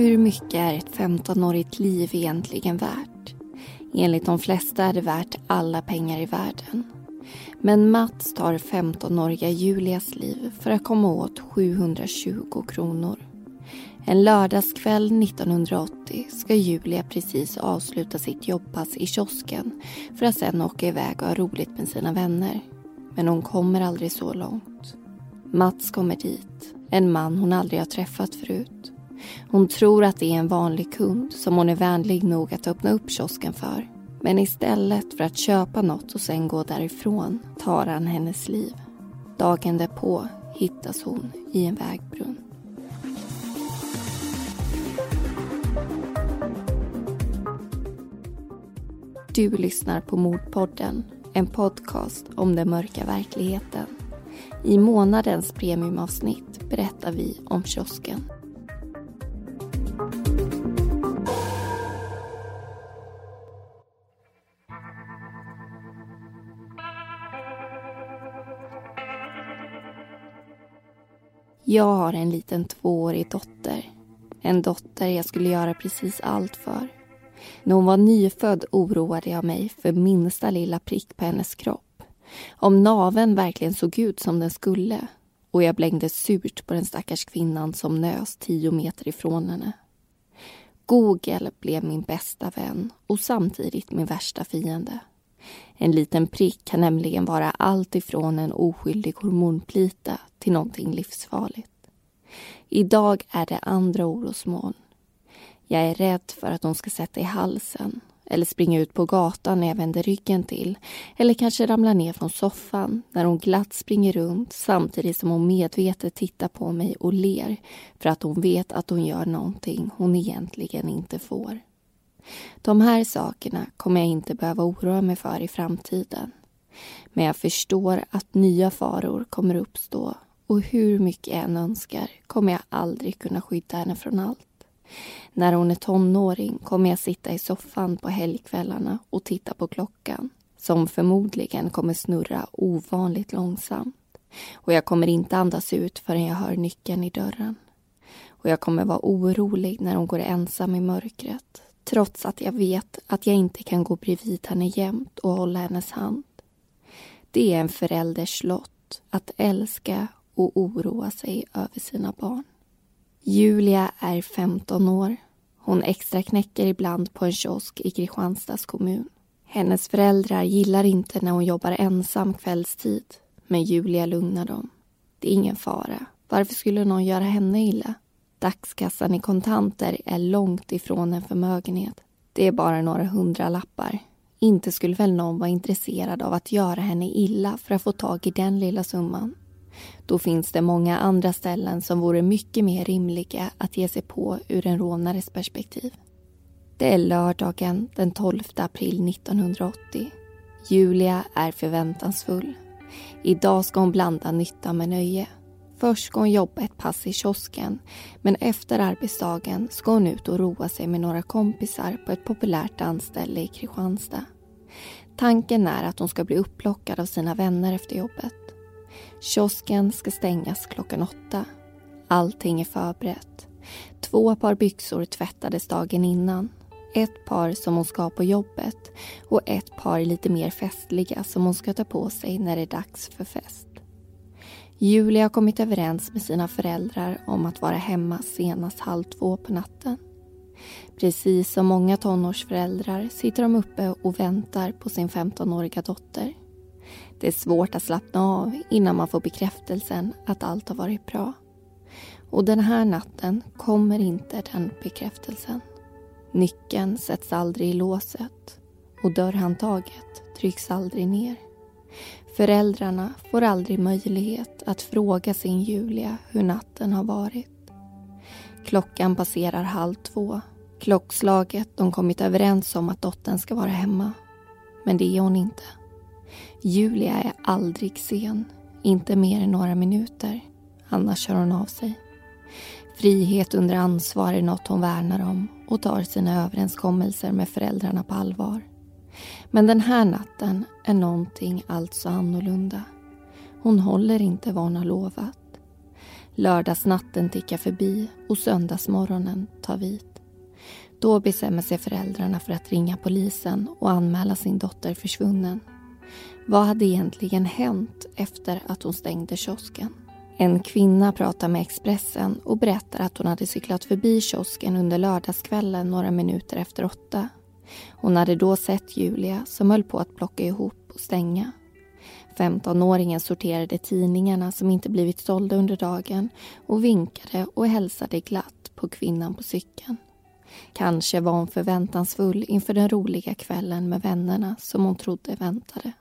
Hur mycket är ett 15-årigt liv egentligen värt? Enligt de flesta är det värt alla pengar i världen. Men Mats tar 15-åriga Julias liv för att komma åt 720 kronor. En lördagskväll 1980 ska Julia precis avsluta sitt jobbpass i kiosken för att sen åka iväg och ha roligt med sina vänner. Men hon kommer aldrig så långt. Mats kommer dit, en man hon aldrig har träffat förut. Hon tror att det är en vanlig kund som hon är vänlig nog att öppna upp kiosken för. Men istället för att köpa något och sen gå därifrån tar han hennes liv. Dagen därpå hittas hon i en vägbrunn. Du lyssnar på Mordpodden, en podcast om den mörka verkligheten. I månadens premiumavsnitt berättar vi om kiosken. Jag har en liten tvåårig dotter. En dotter jag skulle göra precis allt för. När hon var nyfödd oroade jag mig för minsta lilla prick på hennes kropp. Om naven verkligen såg ut som den skulle. Och jag blängde surt på den stackars kvinnan som nös tio meter ifrån henne. Google blev min bästa vän och samtidigt min värsta fiende. En liten prick kan nämligen vara allt ifrån en oskyldig hormonplita till någonting livsfarligt. Idag är det andra orosmoln. Jag är rädd för att hon ska sätta i halsen eller springa ut på gatan när jag vänder ryggen till eller kanske ramla ner från soffan när hon glatt springer runt samtidigt som hon medvetet tittar på mig och ler för att hon vet att hon gör någonting hon egentligen inte får. De här sakerna kommer jag inte behöva oroa mig för i framtiden. Men jag förstår att nya faror kommer uppstå och hur mycket jag än önskar kommer jag aldrig kunna skydda henne från allt. När hon är tonåring kommer jag sitta i soffan på helgkvällarna och titta på klockan som förmodligen kommer snurra ovanligt långsamt. Och jag kommer inte andas ut förrän jag hör nyckeln i dörren. Och jag kommer vara orolig när hon går ensam i mörkret trots att jag vet att jag inte kan gå bredvid henne jämt och hålla hennes hand. Det är en förälders lott att älska och oroa sig över sina barn. Julia är 15 år. Hon extra knäcker ibland på en kiosk i Kristianstads kommun. Hennes föräldrar gillar inte när hon jobbar ensam kvällstid men Julia lugnar dem. Det är ingen fara. Varför skulle någon göra henne illa? Dagskassan i kontanter är långt ifrån en förmögenhet. Det är bara några hundralappar. Inte skulle väl någon vara intresserad av att göra henne illa för att få tag i den lilla summan. Då finns det många andra ställen som vore mycket mer rimliga att ge sig på ur en rånares perspektiv. Det är lördagen den 12 april 1980. Julia är förväntansfull. Idag ska hon blanda nytta med nöje. Först ska hon jobba ett pass i kiosken men efter arbetsdagen ska hon ut och roa sig med några kompisar på ett populärt dansställe i Kristianstad. Tanken är att hon ska bli upplockad av sina vänner efter jobbet. Kiosken ska stängas klockan åtta. Allting är förberett. Två par byxor tvättades dagen innan. Ett par som hon ska ha på jobbet och ett par lite mer festliga som hon ska ta på sig när det är dags för fest. Julia har kommit överens med sina föräldrar om att vara hemma senast halv två på natten. Precis som många tonårsföräldrar sitter de uppe och väntar på sin 15-åriga dotter. Det är svårt att slappna av innan man får bekräftelsen att allt har varit bra. Och den här natten kommer inte den bekräftelsen. Nyckeln sätts aldrig i låset och dörrhandtaget trycks aldrig ner. Föräldrarna får aldrig möjlighet att fråga sin Julia hur natten har varit. Klockan passerar halv två. Klockslaget de kommit överens om att dottern ska vara hemma. Men det är hon inte. Julia är aldrig sen, inte mer än några minuter. Annars kör hon av sig. Frihet under ansvar är något hon värnar om och tar sina överenskommelser med föräldrarna på allvar. Men den här natten är någonting alltså annorlunda. Hon håller inte vad hon har lovat. Lördagsnatten tickar förbi och söndagsmorgonen tar vid. Då bestämmer sig föräldrarna för att ringa polisen och anmäla sin dotter försvunnen. Vad hade egentligen hänt efter att hon stängde kiosken? En kvinna pratar med Expressen och berättar att hon hade cyklat förbi kiosken under lördagskvällen några minuter efter åtta. Hon hade då sett Julia som höll på att plocka ihop och stänga. 15-åringen sorterade tidningarna som inte blivit sålda under dagen och vinkade och hälsade glatt på kvinnan på cykeln. Kanske var hon förväntansfull inför den roliga kvällen med vännerna som hon trodde väntade.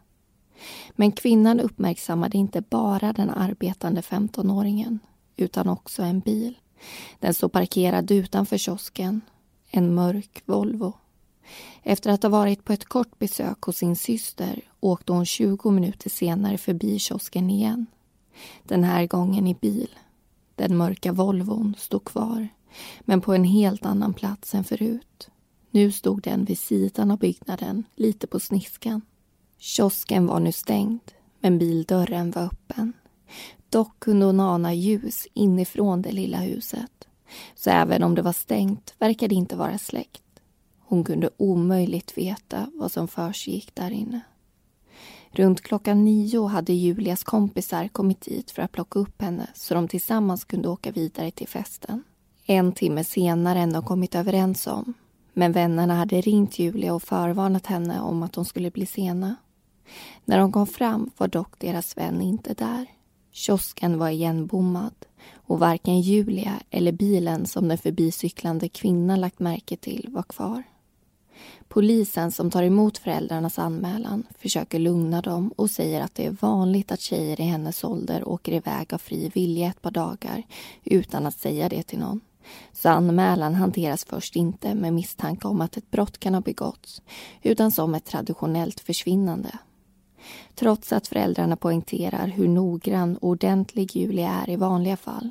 Men kvinnan uppmärksammade inte bara den arbetande 15-åringen utan också en bil. Den stod parkerad utanför kiosken. En mörk Volvo. Efter att ha varit på ett kort besök hos sin syster åkte hon 20 minuter senare förbi kiosken igen. Den här gången i bil. Den mörka Volvon stod kvar, men på en helt annan plats än förut. Nu stod den vid sidan av byggnaden, lite på sniskan. Kiosken var nu stängd, men bildörren var öppen. Dock kunde hon ana ljus inifrån det lilla huset. Så även om det var stängt verkade det inte vara släckt. Hon kunde omöjligt veta vad som försiggick där inne. Runt klockan nio hade Julias kompisar kommit dit för att plocka upp henne så de tillsammans kunde åka vidare till festen. En timme senare än de kommit överens om. Men vännerna hade ringt Julia och förvarnat henne om att de skulle bli sena. När de kom fram var dock deras vän inte där. Kiosken var igenbommad och varken Julia eller bilen som den förbicyklande kvinnan lagt märke till var kvar. Polisen som tar emot föräldrarnas anmälan försöker lugna dem och säger att det är vanligt att tjejer i hennes ålder åker iväg av fri vilja ett par dagar utan att säga det till någon. Så anmälan hanteras först inte med misstanke om att ett brott kan ha begåtts utan som ett traditionellt försvinnande. Trots att föräldrarna poängterar hur noggrann och ordentlig Julia är i vanliga fall.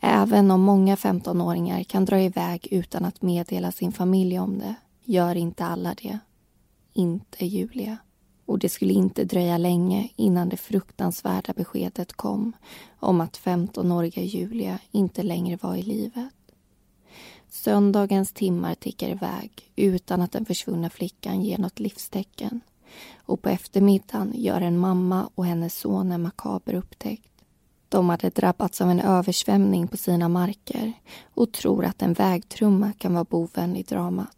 Även om många 15-åringar kan dra iväg utan att meddela sin familj om det gör inte alla det. Inte Julia. Och det skulle inte dröja länge innan det fruktansvärda beskedet kom om att 15-åriga Julia inte längre var i livet. Söndagens timmar tickar iväg utan att den försvunna flickan ger något livstecken. Och på eftermiddagen gör en mamma och hennes son en makaber upptäckt. De hade drabbats av en översvämning på sina marker och tror att en vägtrumma kan vara boven i dramat.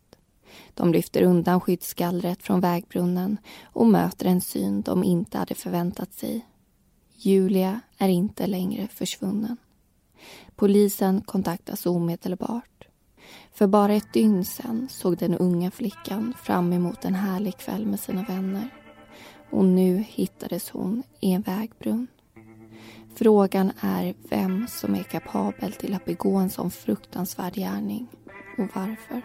De lyfter undan skyddsgallret från vägbrunnen och möter en syn de inte hade förväntat sig. Julia är inte längre försvunnen. Polisen kontaktas omedelbart. För bara ett dygn sen såg den unga flickan fram emot en härlig kväll med sina vänner. Och nu hittades hon i en vägbrunn. Frågan är vem som är kapabel till att begå en sån fruktansvärd gärning och varför.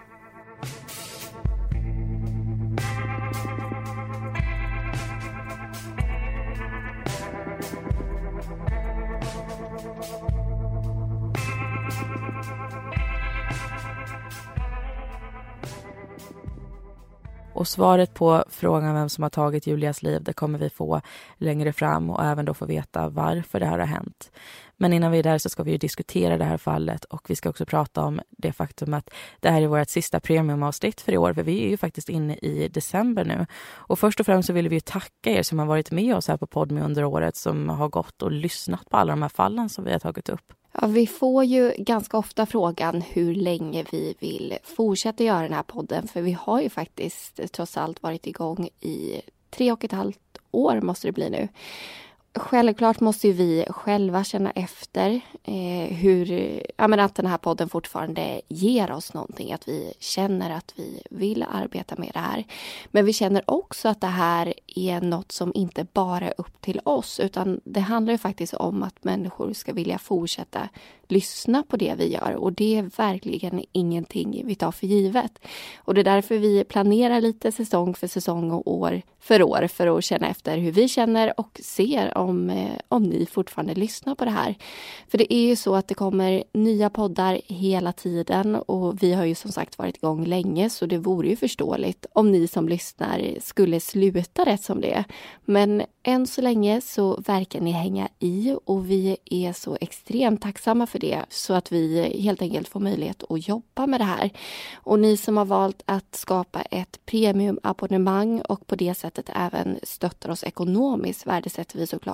Och svaret på frågan vem som har tagit Julias liv, det kommer vi få längre fram och även då få veta varför det här har hänt. Men innan vi är där så ska vi ju diskutera det här fallet och vi ska också prata om det faktum att det här är vårt sista premiumavsnitt för i år, för vi är ju faktiskt inne i december nu. Och först och främst så vill vi ju tacka er som har varit med oss här på Podme under året, som har gått och lyssnat på alla de här fallen som vi har tagit upp. Ja, vi får ju ganska ofta frågan hur länge vi vill fortsätta göra den här podden, för vi har ju faktiskt trots allt varit igång i tre och ett halvt år måste det bli nu självklart måste vi själva känna efter eh, hur, ja, men att den här podden fortfarande ger oss någonting. Att vi känner att vi vill arbeta med det här. Men vi känner också att det här är något som inte bara är upp till oss utan det handlar ju faktiskt om att människor ska vilja fortsätta lyssna på det vi gör och det är verkligen ingenting vi tar för givet. Och det är därför vi planerar lite säsong för säsong och år för år för att känna efter hur vi känner och ser om, eh, om ni fortfarande lyssnar på det här. För det är ju så att det kommer nya poddar hela tiden och vi har ju som sagt varit igång länge så det vore ju förståeligt om ni som lyssnar skulle sluta rätt som det. Men än så länge så verkar ni hänga i och vi är så extremt tacksamma för det så att vi helt enkelt får möjlighet att jobba med det här. Och ni som har valt att skapa ett premiumabonnemang och på det sättet även stöttar oss ekonomiskt värdesätter vi såklart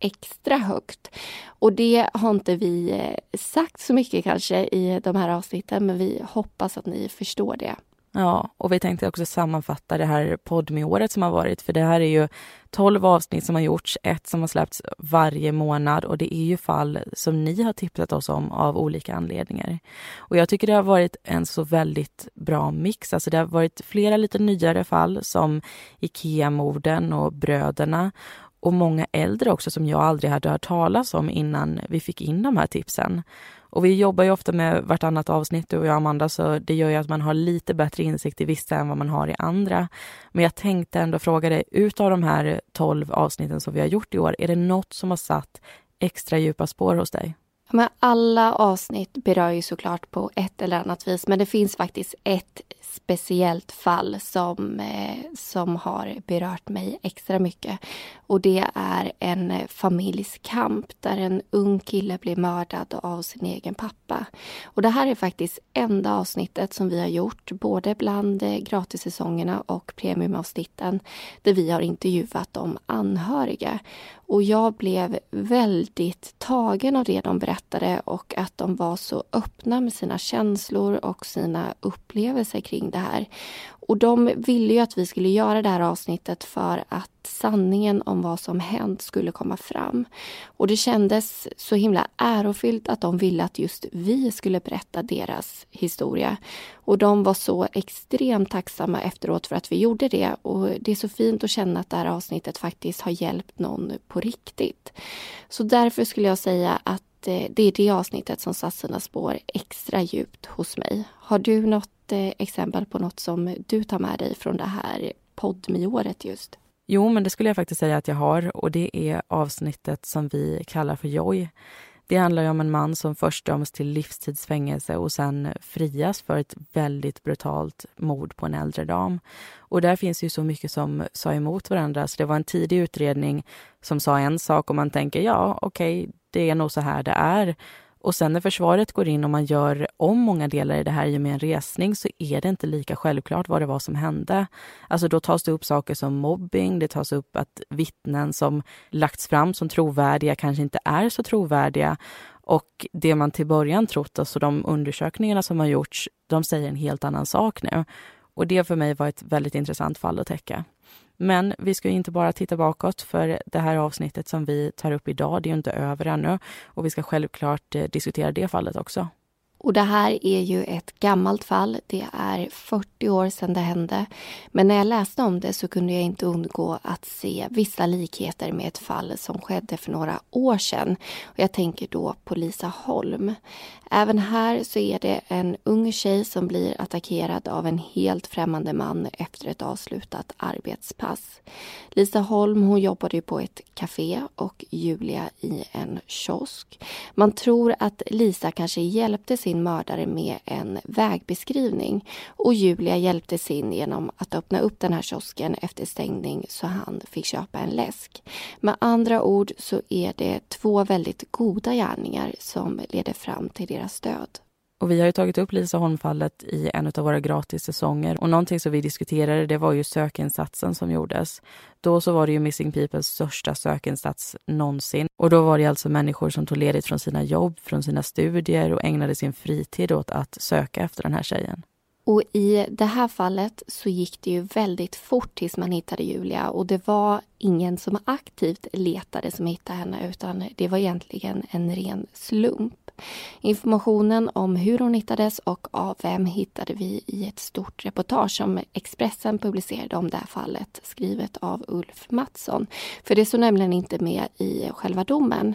extra högt. Och det har inte vi eh, sagt så mycket kanske i de här avsnitten men vi hoppas att ni förstår det. Ja, och vi tänkte också sammanfatta det här poddmi-året som har varit, för det här är ju 12 avsnitt som har gjorts, ett som har släppts varje månad och det är ju fall som ni har tipsat oss om av olika anledningar. Och jag tycker det har varit en så väldigt bra mix, alltså det har varit flera lite nyare fall som Ikea-morden och Bröderna och många äldre också som jag aldrig hade hört talas om innan vi fick in de här tipsen. Och vi jobbar ju ofta med vartannat avsnitt, du och jag Amanda, så det gör ju att man har lite bättre insikt i vissa än vad man har i andra. Men jag tänkte ändå fråga dig, utav de här tolv avsnitten som vi har gjort i år, är det något som har satt extra djupa spår hos dig? Men alla avsnitt berör ju såklart på ett eller annat vis men det finns faktiskt ett speciellt fall som, eh, som har berört mig extra mycket. Och det är en familjs kamp där en ung kille blir mördad av sin egen pappa. Och det här är faktiskt enda avsnittet som vi har gjort, både bland eh, gratissäsongerna och premiumavsnitten, där vi har intervjuat de anhöriga. Och jag blev väldigt tagen av det de berättade och att de var så öppna med sina känslor och sina upplevelser kring det här. Och de ville ju att vi skulle göra det här avsnittet för att sanningen om vad som hänt skulle komma fram. Och det kändes så himla ärofyllt att de ville att just vi skulle berätta deras historia. Och de var så extremt tacksamma efteråt för att vi gjorde det. Och det är så fint att känna att det här avsnittet faktiskt har hjälpt någon på riktigt. Så därför skulle jag säga att eh, det är det avsnittet som satt sina spår extra djupt hos mig. Har du något något eh, exempel på något som du tar med dig från det här poddmiåret just? Jo, men det skulle jag faktiskt säga att jag har och det är avsnittet som vi kallar för Joy. Det handlar om en man som först döms till livstidsfängelse och sen frias för ett väldigt brutalt mord på en äldre dam. Och där finns ju så mycket som sa emot varandra, så det var en tidig utredning som sa en sak och man tänker ja, okej, okay, det är nog så här det är. Och sen när försvaret går in och man gör om många delar i det här i och med en resning så är det inte lika självklart vad det var som hände. Alltså då tas det upp saker som mobbing, det tas upp att vittnen som lagts fram som trovärdiga kanske inte är så trovärdiga. Och det man till början trott, alltså de undersökningarna som har gjorts, de säger en helt annan sak nu. Och det för mig var ett väldigt intressant fall att täcka. Men vi ska inte bara titta bakåt, för det här avsnittet som vi tar upp idag, det är inte över ännu. Och vi ska självklart eh, diskutera det fallet också. Och det här är ju ett gammalt fall. Det är 40 år sedan det hände. Men när jag läste om det så kunde jag inte undgå att se vissa likheter med ett fall som skedde för några år sedan. Och jag tänker då på Lisa Holm. Även här så är det en ung tjej som blir attackerad av en helt främmande man efter ett avslutat arbetspass. Lisa Holm hon jobbade på ett café och Julia i en kiosk. Man tror att Lisa kanske hjälpte sin mördare med en vägbeskrivning och Julia hjälpte sin genom att öppna upp den här kiosken efter stängning så han fick köpa en läsk. Med andra ord så är det två väldigt goda gärningar som leder fram till deras död. Och vi har ju tagit upp Lisa Holm-fallet i en av våra gratissäsonger. Och någonting som vi diskuterade det var ju sökinsatsen som gjordes. Då så var det ju Missing Peoples största sökinsats någonsin. Och då var det alltså människor som tog ledigt från sina jobb, från sina studier och ägnade sin fritid åt att söka efter den här tjejen. Och i det här fallet så gick det ju väldigt fort tills man hittade Julia och det var ingen som aktivt letade som hittade henne utan det var egentligen en ren slump. Informationen om hur hon hittades och av vem hittade vi i ett stort reportage som Expressen publicerade om det här fallet skrivet av Ulf Mattsson. För det står nämligen inte med i själva domen.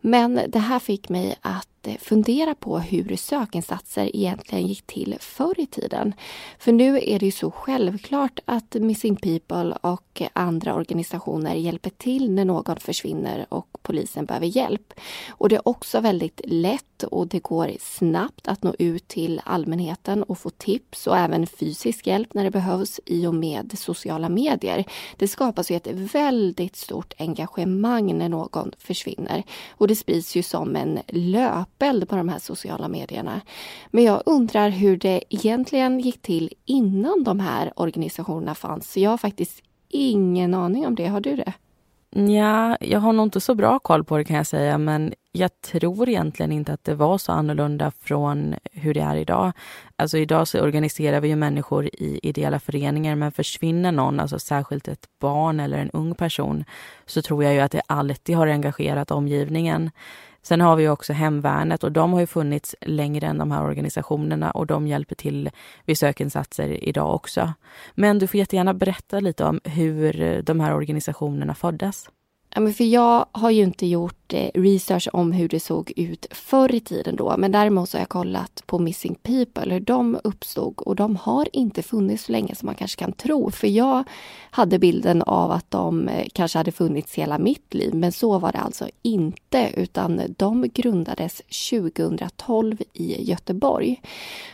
Men det här fick mig att Fundera på hur sökinsatser egentligen gick till förr i tiden. För nu är det ju så självklart att Missing People och andra organisationer hjälper till när någon försvinner och polisen behöver hjälp. Och det är också väldigt lätt och det går snabbt att nå ut till allmänheten och få tips och även fysisk hjälp när det behövs i och med sociala medier. Det skapas ju ett väldigt stort engagemang när någon försvinner och det sprids ju som en löp löpeld på de här sociala medierna. Men jag undrar hur det egentligen gick till innan de här organisationerna fanns. Jag har faktiskt ingen aning om det. Har du det? Ja, jag har nog inte så bra koll på det kan jag säga, men jag tror egentligen inte att det var så annorlunda från hur det är idag. Alltså idag så organiserar vi ju människor i ideella föreningar, men försvinner någon, alltså särskilt ett barn eller en ung person, så tror jag ju att det alltid har engagerat omgivningen. Sen har vi också Hemvärnet och de har ju funnits längre än de här organisationerna och de hjälper till vid sökinsatser idag också. Men du får jättegärna berätta lite om hur de här organisationerna föddes. Ja, men för jag har ju inte gjort Eh, research om hur det såg ut förr i tiden då. Men däremot så har jag kollat på Missing People, hur de uppstod. Och de har inte funnits så länge som man kanske kan tro. För jag hade bilden av att de eh, kanske hade funnits hela mitt liv. Men så var det alltså inte. Utan de grundades 2012 i Göteborg.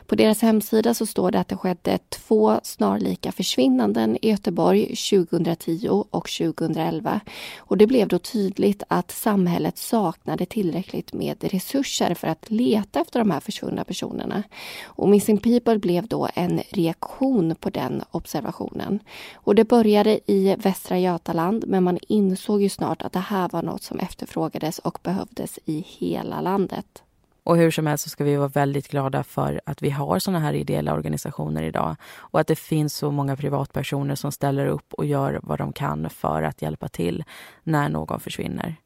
På deras hemsida så står det att det skedde två snarlika försvinnanden i Göteborg 2010 och 2011. Och det blev då tydligt att samhället saknade tillräckligt med resurser för att leta efter de här försvunna personerna. Och Missing People blev då en reaktion på den observationen. Och det började i Västra Götaland men man insåg ju snart att det här var något som efterfrågades och behövdes i hela landet. Och hur som helst så ska vi vara väldigt glada för att vi har såna här ideella organisationer idag och att det finns så många privatpersoner som ställer upp och gör vad de kan för att hjälpa till när någon försvinner.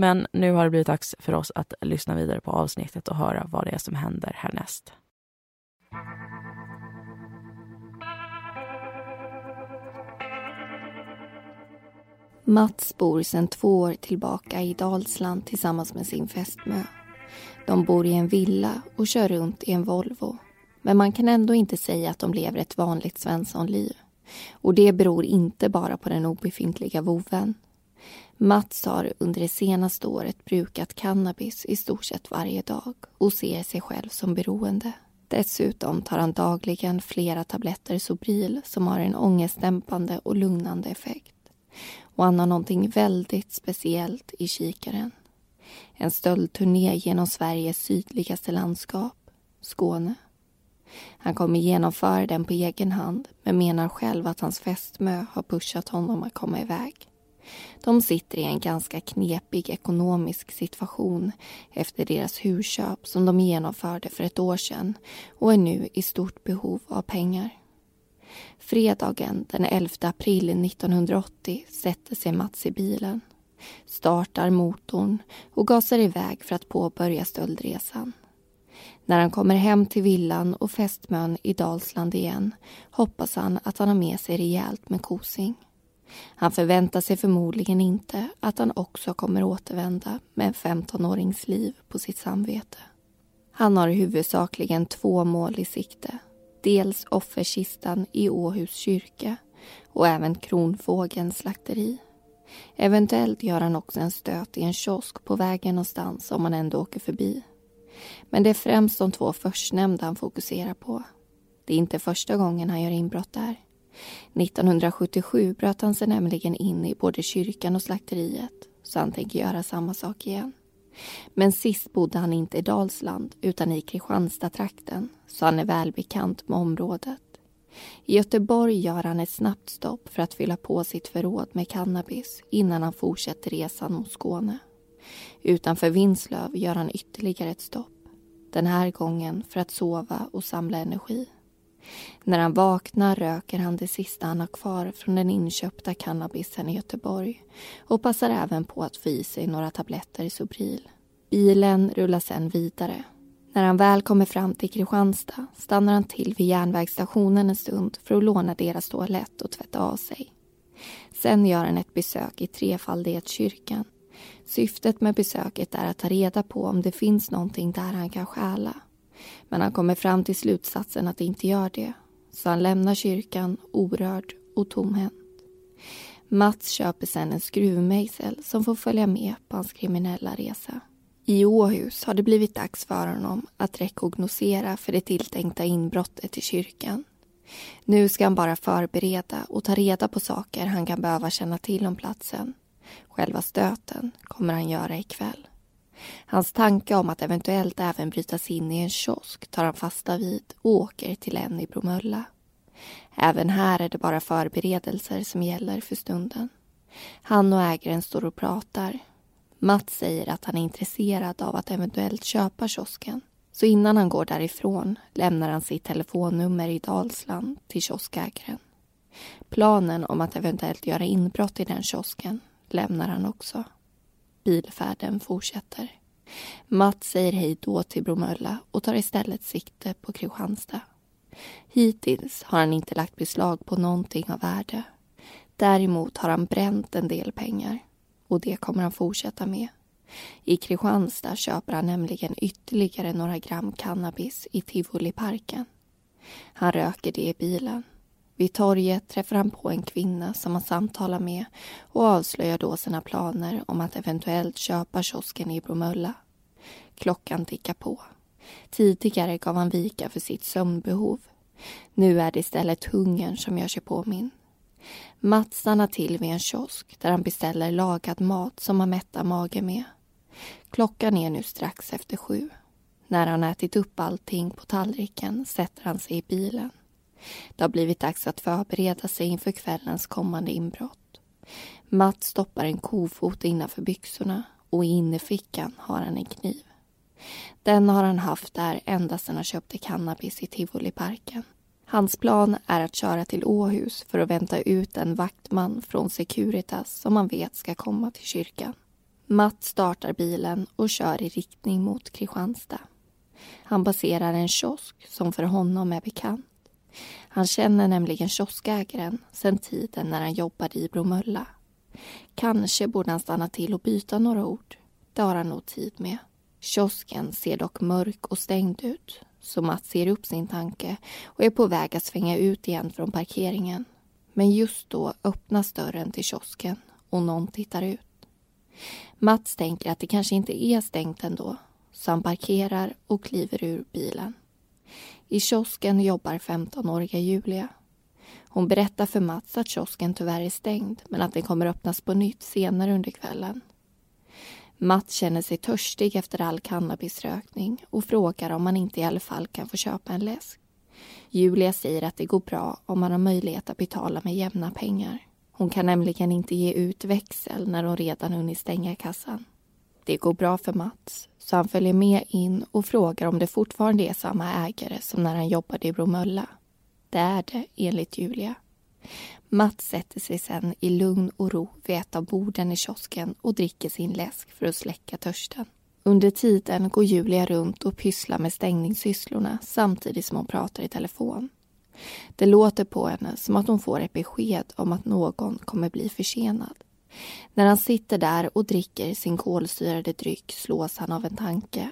Men nu har det blivit dags för oss att lyssna vidare på avsnittet och höra vad det är som händer härnäst. Mats bor sedan två år tillbaka i Dalsland tillsammans med sin fästmö. De bor i en villa och kör runt i en Volvo. Men man kan ändå inte säga att de lever ett vanligt Svenssonliv. Och det beror inte bara på den obefintliga voven. Mats har under det senaste året brukat cannabis i stort sett varje dag och ser sig själv som beroende. Dessutom tar han dagligen flera tabletter Sobril som har en ångestdämpande och lugnande effekt. Och han har någonting väldigt speciellt i kikaren. En stöldturné genom Sveriges sydligaste landskap, Skåne. Han kommer genomföra den på egen hand men menar själv att hans fästmö har pushat honom att komma iväg. De sitter i en ganska knepig ekonomisk situation efter deras husköp som de genomförde för ett år sedan och är nu i stort behov av pengar. Fredagen den 11 april 1980 sätter sig Mats i bilen startar motorn och gasar iväg för att påbörja stöldresan. När han kommer hem till villan och fästmön i Dalsland igen hoppas han att han har med sig rejält med kosing. Han förväntar sig förmodligen inte att han också kommer återvända med en 15-årings liv på sitt samvete. Han har huvudsakligen två mål i sikte. Dels offerkistan i Åhus kyrka och även Kronfågelns slakteri. Eventuellt gör han också en stöt i en kiosk på vägen någonstans om han ändå åker förbi. Men det är främst de två förstnämnda han fokuserar på. Det är inte första gången han gör inbrott där. 1977 bröt han sig nämligen in i både kyrkan och slakteriet så han tänker göra samma sak igen. Men sist bodde han inte i Dalsland utan i Kristianstad-trakten så han är välbekant med området. I Göteborg gör han ett snabbt stopp för att fylla på sitt förråd med cannabis innan han fortsätter resan mot Skåne. Utanför Vinslöv gör han ytterligare ett stopp. Den här gången för att sova och samla energi. När han vaknar röker han det sista han har kvar från den inköpta cannabisen i Göteborg och passar även på att få i sig några tabletter Sobril. Bilen rullar sen vidare. När han väl kommer fram till Kristianstad stannar han till vid järnvägsstationen en stund för att låna deras toalett och tvätta av sig. Sen gör han ett besök i Trefaldighetskyrkan. Syftet med besöket är att ta reda på om det finns någonting där han kan stjäla. Men han kommer fram till slutsatsen att det inte gör det. Så han lämnar kyrkan orörd och tomhänt. Mats köper sen en skruvmejsel som får följa med på hans kriminella resa. I Åhus har det blivit dags för honom att rekognosera för det tilltänkta inbrottet i kyrkan. Nu ska han bara förbereda och ta reda på saker han kan behöva känna till om platsen. Själva stöten kommer han göra ikväll. Hans tanke om att eventuellt även bryta sig in i en kiosk tar han fasta vid och åker till en i Bromölla. Även här är det bara förberedelser som gäller för stunden. Han och ägaren står och pratar. Mats säger att han är intresserad av att eventuellt köpa kiosken. Så innan han går därifrån lämnar han sitt telefonnummer i Dalsland till kioskägaren. Planen om att eventuellt göra inbrott i den kiosken lämnar han också. Bilfärden fortsätter. Mats säger hej då till Bromölla och tar istället sikte på Kristianstad. Hittills har han inte lagt beslag på någonting av värde. Däremot har han bränt en del pengar och det kommer han fortsätta med. I Kristianstad köper han nämligen ytterligare några gram cannabis i Tivoliparken. Han röker det i bilen. Vid torget träffar han på en kvinna som han samtalar med och avslöjar då sina planer om att eventuellt köpa kiosken i Bromölla. Klockan tickar på. Tidigare gav han vika för sitt sömnbehov. Nu är det istället hungern som gör sig påminn. Mats stannar till vid en kiosk där han beställer lagad mat som han mättar magen med. Klockan är nu strax efter sju. När han ätit upp allting på tallriken sätter han sig i bilen. Det har blivit dags att förbereda sig inför kvällens kommande inbrott. Mats stoppar en kofot innanför byxorna och i innerfickan har han en kniv. Den har han haft där ända sedan han köpte cannabis i Tivoliparken. Hans plan är att köra till Åhus för att vänta ut en vaktman från Securitas som man vet ska komma till kyrkan. Matt startar bilen och kör i riktning mot Kristianstad. Han passerar en kiosk som för honom är bekant. Han känner nämligen kioskägaren sedan tiden när han jobbade i Bromölla. Kanske borde han stanna till och byta några ord. Det har han nog tid med. Kiosken ser dock mörk och stängd ut så Mats ser upp sin tanke och är på väg att svänga ut igen från parkeringen. Men just då öppnas dörren till kiosken och någon tittar ut. Mats tänker att det kanske inte är stängt ändå så han parkerar och kliver ur bilen. I kiosken jobbar 15-åriga Julia. Hon berättar för Mats att kiosken tyvärr är stängd men att den kommer öppnas på nytt senare under kvällen. Mats känner sig törstig efter all cannabisrökning och frågar om man inte i alla fall kan få köpa en läsk. Julia säger att det går bra om man har möjlighet att betala med jämna pengar. Hon kan nämligen inte ge ut växel när hon redan hunnit stänga kassan. Det går bra för Mats, så han följer med in och frågar om det fortfarande är samma ägare som när han jobbade i Bromölla. Det är det, enligt Julia. Mats sätter sig sen i lugn och ro vid ett av borden i kiosken och dricker sin läsk för att släcka törsten. Under tiden går Julia runt och pysslar med stängningssysslorna samtidigt som hon pratar i telefon. Det låter på henne som att hon får ett besked om att någon kommer bli försenad. När han sitter där och dricker sin kolsyrade dryck slås han av en tanke.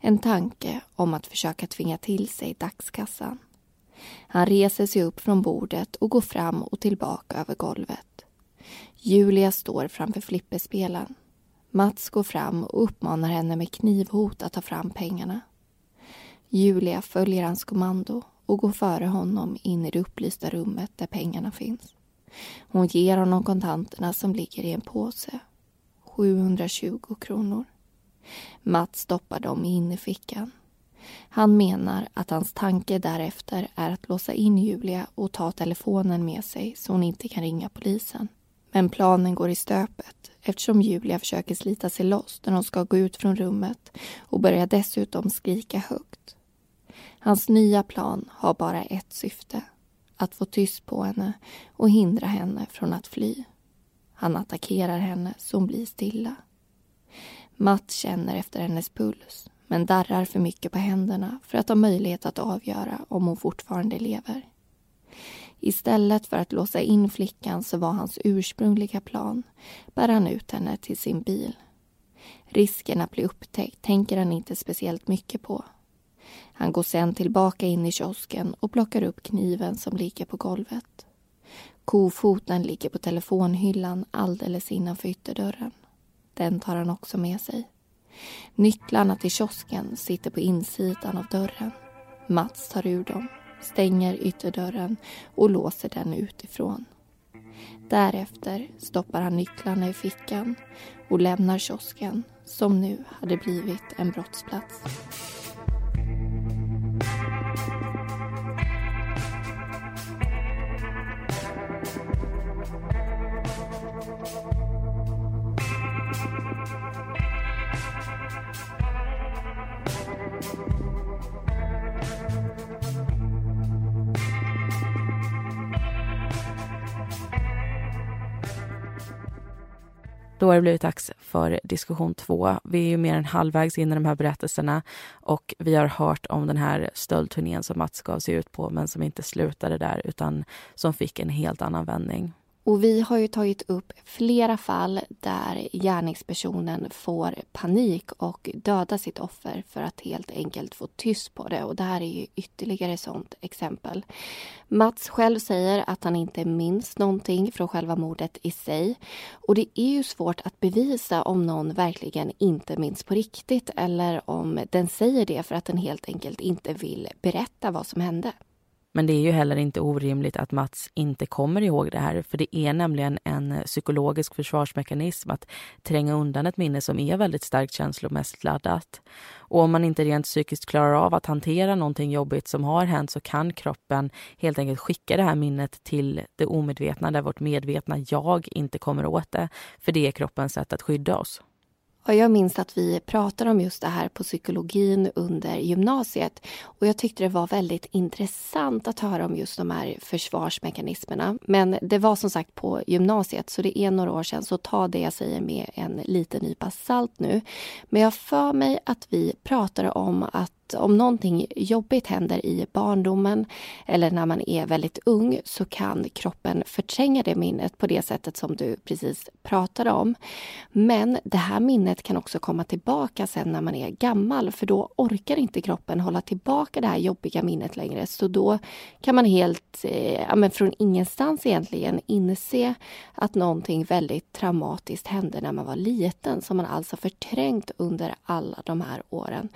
En tanke om att försöka tvinga till sig dagskassan. Han reser sig upp från bordet och går fram och tillbaka över golvet. Julia står framför flipperspelen. Mats går fram och uppmanar henne med knivhot att ta fram pengarna. Julia följer hans kommando och går före honom in i det upplysta rummet där pengarna finns. Hon ger honom kontanterna som ligger i en påse. 720 kronor. Mats stoppar dem i innerfickan. Han menar att hans tanke därefter är att låsa in Julia och ta telefonen med sig så hon inte kan ringa polisen. Men planen går i stöpet eftersom Julia försöker slita sig loss när hon ska gå ut från rummet och börjar dessutom skrika högt. Hans nya plan har bara ett syfte. Att få tyst på henne och hindra henne från att fly. Han attackerar henne så hon blir stilla. Matt känner efter hennes puls men darrar för mycket på händerna för att ha möjlighet att avgöra om hon fortfarande lever. Istället för att låsa in flickan så var hans ursprungliga plan bär han ut henne till sin bil. Risken att bli upptäckt tänker han inte speciellt mycket på. Han går sen tillbaka in i kiosken och plockar upp kniven som ligger på golvet. Kofoten ligger på telefonhyllan alldeles innanför ytterdörren. Den tar han också med sig. Nycklarna till kiosken sitter på insidan av dörren. Mats tar ur dem, stänger ytterdörren och låser den utifrån. Därefter stoppar han nycklarna i fickan och lämnar kiosken som nu hade blivit en brottsplats. Då har det blivit dags för diskussion två. Vi är ju mer än halvvägs in i de här berättelserna och vi har hört om den här stöldturnén som Mats gav sig ut på men som inte slutade där utan som fick en helt annan vändning. Och vi har ju tagit upp flera fall där gärningspersonen får panik och dödar sitt offer för att helt enkelt få tyst på det. Och det här är ju ytterligare ett sånt exempel. Mats själv säger att han inte minns någonting från själva mordet i sig. Och det är ju svårt att bevisa om någon verkligen inte minns på riktigt eller om den säger det för att den helt enkelt inte vill berätta vad som hände. Men det är ju heller inte orimligt att Mats inte kommer ihåg det här, för det är nämligen en psykologisk försvarsmekanism att tränga undan ett minne som är väldigt starkt känslomässigt laddat. Och om man inte rent psykiskt klarar av att hantera någonting jobbigt som har hänt så kan kroppen helt enkelt skicka det här minnet till det omedvetna där vårt medvetna jag inte kommer åt det, för det är kroppens sätt att skydda oss. Och jag minns att vi pratade om just det här på psykologin under gymnasiet. Och jag tyckte det var väldigt intressant att höra om just de här försvarsmekanismerna. Men det var som sagt på gymnasiet, så det är några år sedan. Så ta det jag säger med en liten nypa salt nu. Men jag för mig att vi pratade om att om någonting jobbigt händer i barndomen eller när man är väldigt ung så kan kroppen förtränga det minnet på det sättet som du precis pratade om. Men det här minnet kan också komma tillbaka sen när man är gammal för då orkar inte kroppen hålla tillbaka det här jobbiga minnet längre. Så då kan man helt, eh, ja, men från ingenstans egentligen inse att någonting väldigt traumatiskt hände när man var liten som man alltså förträngt under alla de här åren.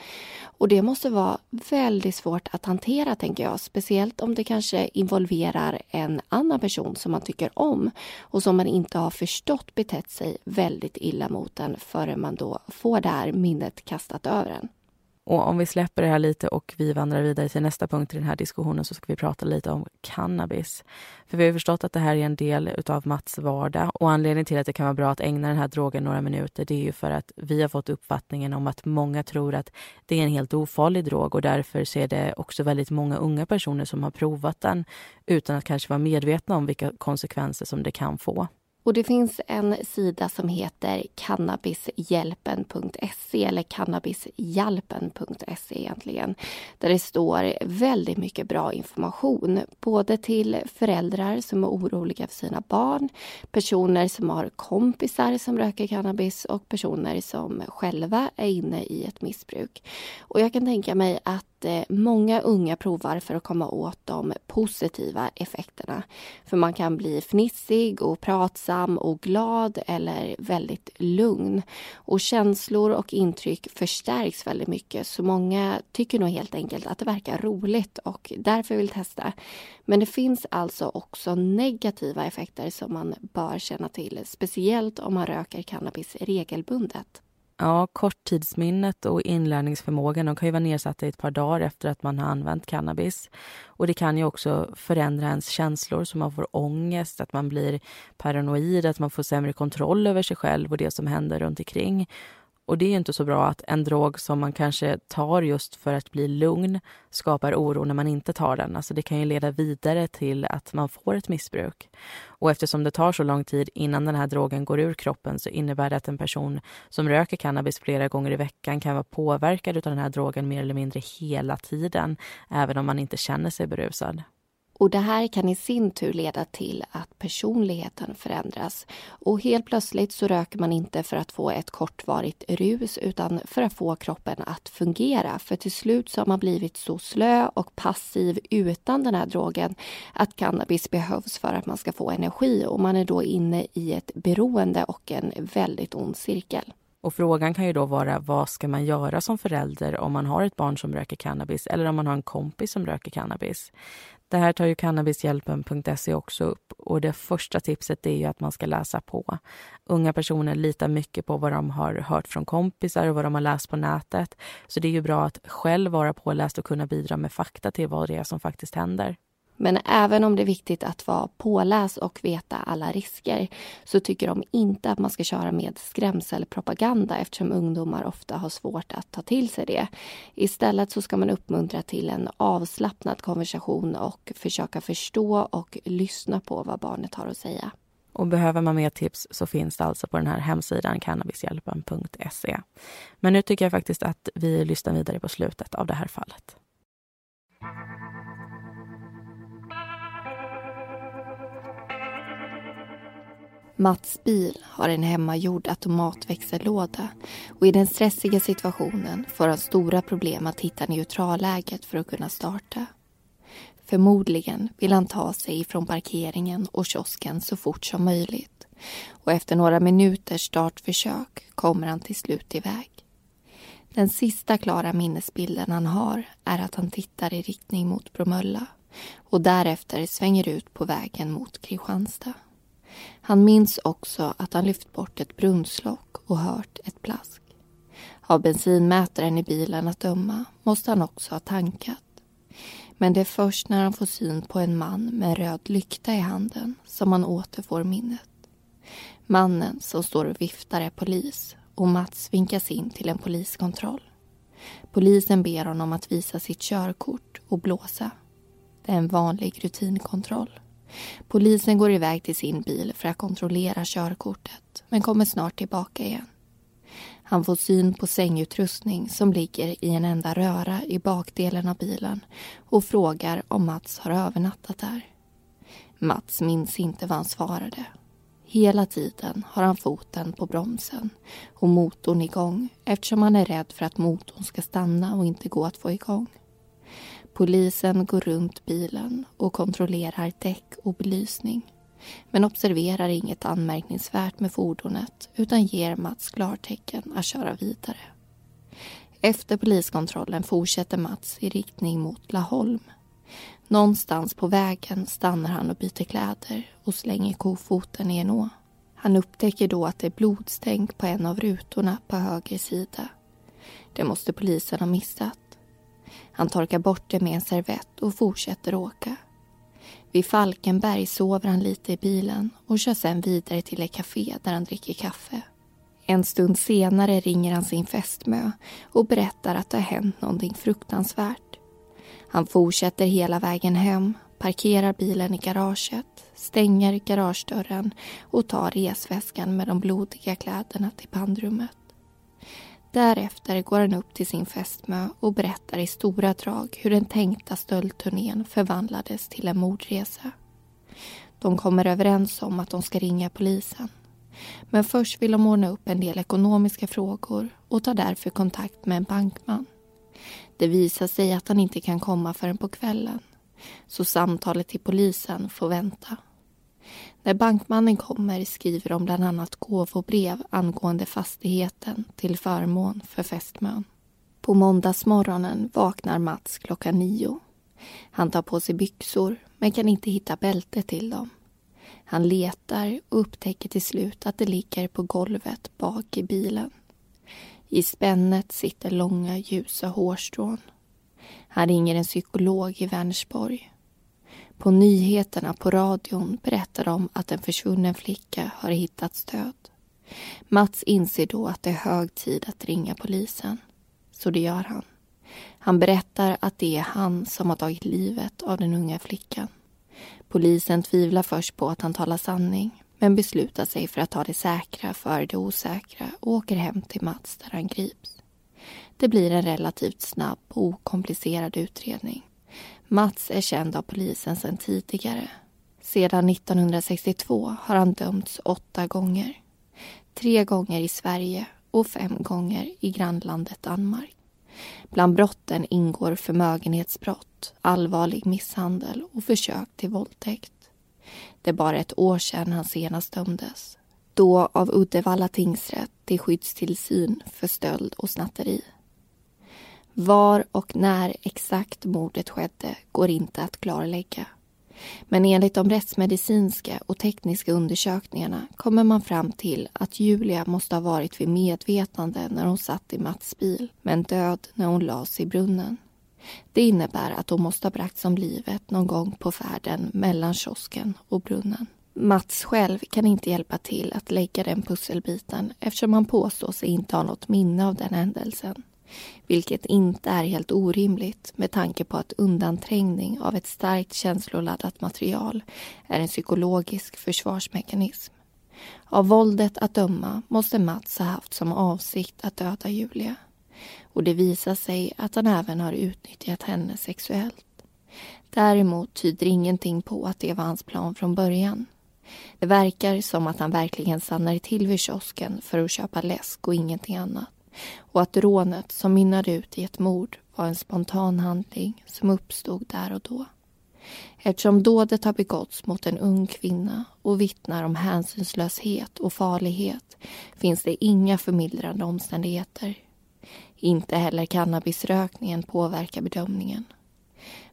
Och det måste måste vara väldigt svårt att hantera, tänker jag. Speciellt om det kanske involverar en annan person som man tycker om och som man inte har förstått betett sig väldigt illa mot en förrän man då får det här minnet kastat över en. Och om vi släpper det här lite och vi vandrar vidare till nästa punkt i den här diskussionen så ska vi prata lite om cannabis. För vi har förstått att det här är en del utav Mats vardag och anledningen till att det kan vara bra att ägna den här drogen några minuter det är ju för att vi har fått uppfattningen om att många tror att det är en helt ofarlig drog och därför ser är det också väldigt många unga personer som har provat den utan att kanske vara medvetna om vilka konsekvenser som det kan få. Och det finns en sida som heter cannabishjälpen.se eller cannabishjälpen.se egentligen. Där det står väldigt mycket bra information. Både till föräldrar som är oroliga för sina barn, personer som har kompisar som röker cannabis och personer som själva är inne i ett missbruk. Och jag kan tänka mig att Eh, många unga provar för att komma åt de positiva effekterna. För man kan bli fnissig och pratsam och glad eller väldigt lugn. Och känslor och intryck förstärks väldigt mycket så många tycker nog helt enkelt att det verkar roligt och därför vill testa. Men det finns alltså också negativa effekter som man bör känna till, speciellt om man röker cannabis regelbundet. Ja, korttidsminnet och inlärningsförmågan de kan ju vara nedsatta i ett par dagar efter att man har använt cannabis. Och det kan ju också förändra ens känslor så man får ångest, att man blir paranoid, att man får sämre kontroll över sig själv och det som händer runt omkring. Och det är inte så bra att en drog som man kanske tar just för att bli lugn skapar oro när man inte tar den. Alltså det kan ju leda vidare till att man får ett missbruk. Och eftersom det tar så lång tid innan den här drogen går ur kroppen så innebär det att en person som röker cannabis flera gånger i veckan kan vara påverkad av den här drogen mer eller mindre hela tiden, även om man inte känner sig berusad. Och det här kan i sin tur leda till att personligheten förändras. Och helt plötsligt så röker man inte för att få ett kortvarigt rus utan för att få kroppen att fungera. För till slut så har man blivit så slö och passiv utan den här drogen att cannabis behövs för att man ska få energi och man är då inne i ett beroende och en väldigt ond cirkel. Och frågan kan ju då vara vad ska man göra som förälder om man har ett barn som röker cannabis eller om man har en kompis som röker cannabis. Det här tar ju cannabishjälpen.se också upp och det första tipset är ju att man ska läsa på. Unga personer litar mycket på vad de har hört från kompisar och vad de har läst på nätet. Så det är ju bra att själv vara påläst och kunna bidra med fakta till vad det är som faktiskt händer. Men även om det är viktigt att vara påläst och veta alla risker så tycker de inte att man ska köra med skrämselpropaganda eftersom ungdomar ofta har svårt att ta till sig det. Istället så ska man uppmuntra till en avslappnad konversation och försöka förstå och lyssna på vad barnet har att säga. Och behöver man mer tips så finns det alltså på den här hemsidan cannabishjälpen.se. Men nu tycker jag faktiskt att vi lyssnar vidare på slutet av det här fallet. Mats bil har en hemmagjord automatväxellåda och i den stressiga situationen får han stora problem att hitta neutralläget för att kunna starta. Förmodligen vill han ta sig från parkeringen och kiosken så fort som möjligt och efter några minuters startförsök kommer han till slut iväg. Den sista klara minnesbilden han har är att han tittar i riktning mot Bromölla och därefter svänger ut på vägen mot Kristianstad. Han minns också att han lyft bort ett brunnslock och hört ett plask. Av bensinmätaren i bilen att döma måste han också ha tankat. Men det är först när han får syn på en man med röd lykta i handen som han återfår minnet. Mannen som står och viftar är polis och Mats vinkas in till en poliskontroll. Polisen ber honom att visa sitt körkort och blåsa. Det är en vanlig rutinkontroll. Polisen går iväg till sin bil för att kontrollera körkortet men kommer snart tillbaka igen. Han får syn på sängutrustning som ligger i en enda röra i bakdelen av bilen och frågar om Mats har övernattat där. Mats minns inte vad han svarade. Hela tiden har han foten på bromsen och motorn igång eftersom han är rädd för att motorn ska stanna och inte gå att få igång. Polisen går runt bilen och kontrollerar däck och belysning men observerar inget anmärkningsvärt med fordonet utan ger Mats klartecken att köra vidare. Efter poliskontrollen fortsätter Mats i riktning mot Laholm. Någonstans på vägen stannar han och byter kläder och slänger kofoten i en å. Han upptäcker då att det är blodstänk på en av rutorna på höger sida. Det måste polisen ha missat. Han torkar bort det med en servett och fortsätter åka. Vid Falkenberg sover han lite i bilen och kör sen vidare till ett café där han dricker kaffe. En stund senare ringer han sin fästmö och berättar att det har hänt någonting fruktansvärt. Han fortsätter hela vägen hem, parkerar bilen i garaget, stänger garagedörren och tar resväskan med de blodiga kläderna till pandrummet. Därefter går han upp till sin fästmö och berättar i stora drag hur den tänkta stöldturnén förvandlades till en mordresa. De kommer överens om att de ska ringa polisen. Men först vill de ordna upp en del ekonomiska frågor och tar därför kontakt med en bankman. Det visar sig att han inte kan komma förrän på kvällen så samtalet till polisen får vänta. När bankmannen kommer skriver de bland annat gåvobrev angående fastigheten till förmån för fästmön. På måndagsmorgonen vaknar Mats klockan nio. Han tar på sig byxor men kan inte hitta bälte till dem. Han letar och upptäcker till slut att det ligger på golvet bak i bilen. I spännet sitter långa ljusa hårstrån. Han ringer en psykolog i Vänersborg på nyheterna på radion berättar de att en försvunnen flicka har hittats död. Mats inser då att det är hög tid att ringa polisen. Så det gör han. Han berättar att det är han som har tagit livet av den unga flickan. Polisen tvivlar först på att han talar sanning men beslutar sig för att ta det säkra före det osäkra och åker hem till Mats där han grips. Det blir en relativt snabb och okomplicerad utredning. Mats är känd av polisen sedan tidigare. Sedan 1962 har han dömts åtta gånger. Tre gånger i Sverige och fem gånger i grannlandet Danmark. Bland brotten ingår förmögenhetsbrott, allvarlig misshandel och försök till våldtäkt. Det är bara ett år sedan han senast dömdes. Då av Uddevalla tingsrätt till skyddstillsyn för stöld och snatteri. Var och när exakt mordet skedde går inte att klarlägga. Men enligt de rättsmedicinska och tekniska undersökningarna kommer man fram till att Julia måste ha varit vid medvetande när hon satt i Mats bil men död när hon lades i brunnen. Det innebär att hon måste ha bragts om livet någon gång på färden mellan kiosken och brunnen. Mats själv kan inte hjälpa till att lägga den pusselbiten eftersom han påstår sig inte ha något minne av den händelsen. Vilket inte är helt orimligt med tanke på att undanträngning av ett starkt känsloladdat material är en psykologisk försvarsmekanism. Av våldet att döma måste Mats ha haft som avsikt att döda Julia. Och det visar sig att han även har utnyttjat henne sexuellt. Däremot tyder ingenting på att det var hans plan från början. Det verkar som att han verkligen stannade till vid kiosken för att köpa läsk och ingenting annat och att rånet som mynnade ut i ett mord var en spontan handling som uppstod där och då. Eftersom dådet har begåtts mot en ung kvinna och vittnar om hänsynslöshet och farlighet finns det inga förmildrande omständigheter. Inte heller cannabisrökningen påverkar bedömningen.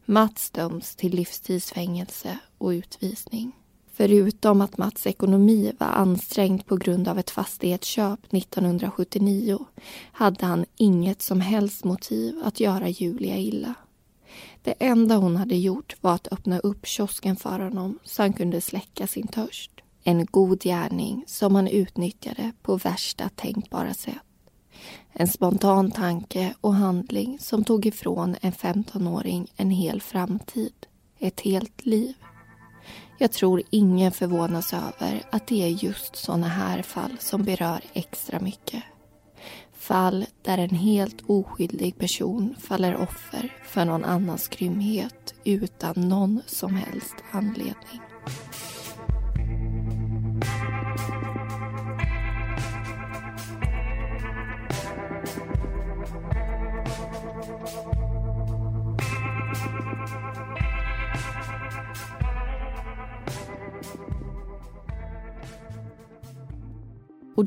Mats döms till livstidsfängelse och utvisning. Förutom att Mats ekonomi var ansträngd på grund av ett fastighetsköp 1979 hade han inget som helst motiv att göra Julia illa. Det enda hon hade gjort var att öppna upp kiosken för honom så han kunde släcka sin törst. En god gärning som han utnyttjade på värsta tänkbara sätt. En spontan tanke och handling som tog ifrån en 15-åring en hel framtid. Ett helt liv. Jag tror ingen förvånas över att det är just såna här fall som berör extra mycket. Fall där en helt oskyldig person faller offer för någon annans grymhet utan någon som helst anledning.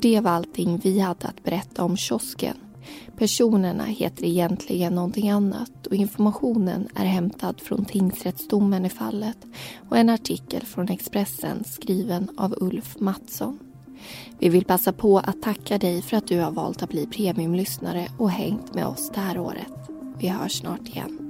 Det var allting vi hade att berätta om kiosken. Personerna heter egentligen någonting annat och informationen är hämtad från tingsrättsdomen i fallet och en artikel från Expressen skriven av Ulf Mattsson. Vi vill passa på att tacka dig för att du har valt att bli premiumlyssnare och hängt med oss det här året. Vi hörs snart igen.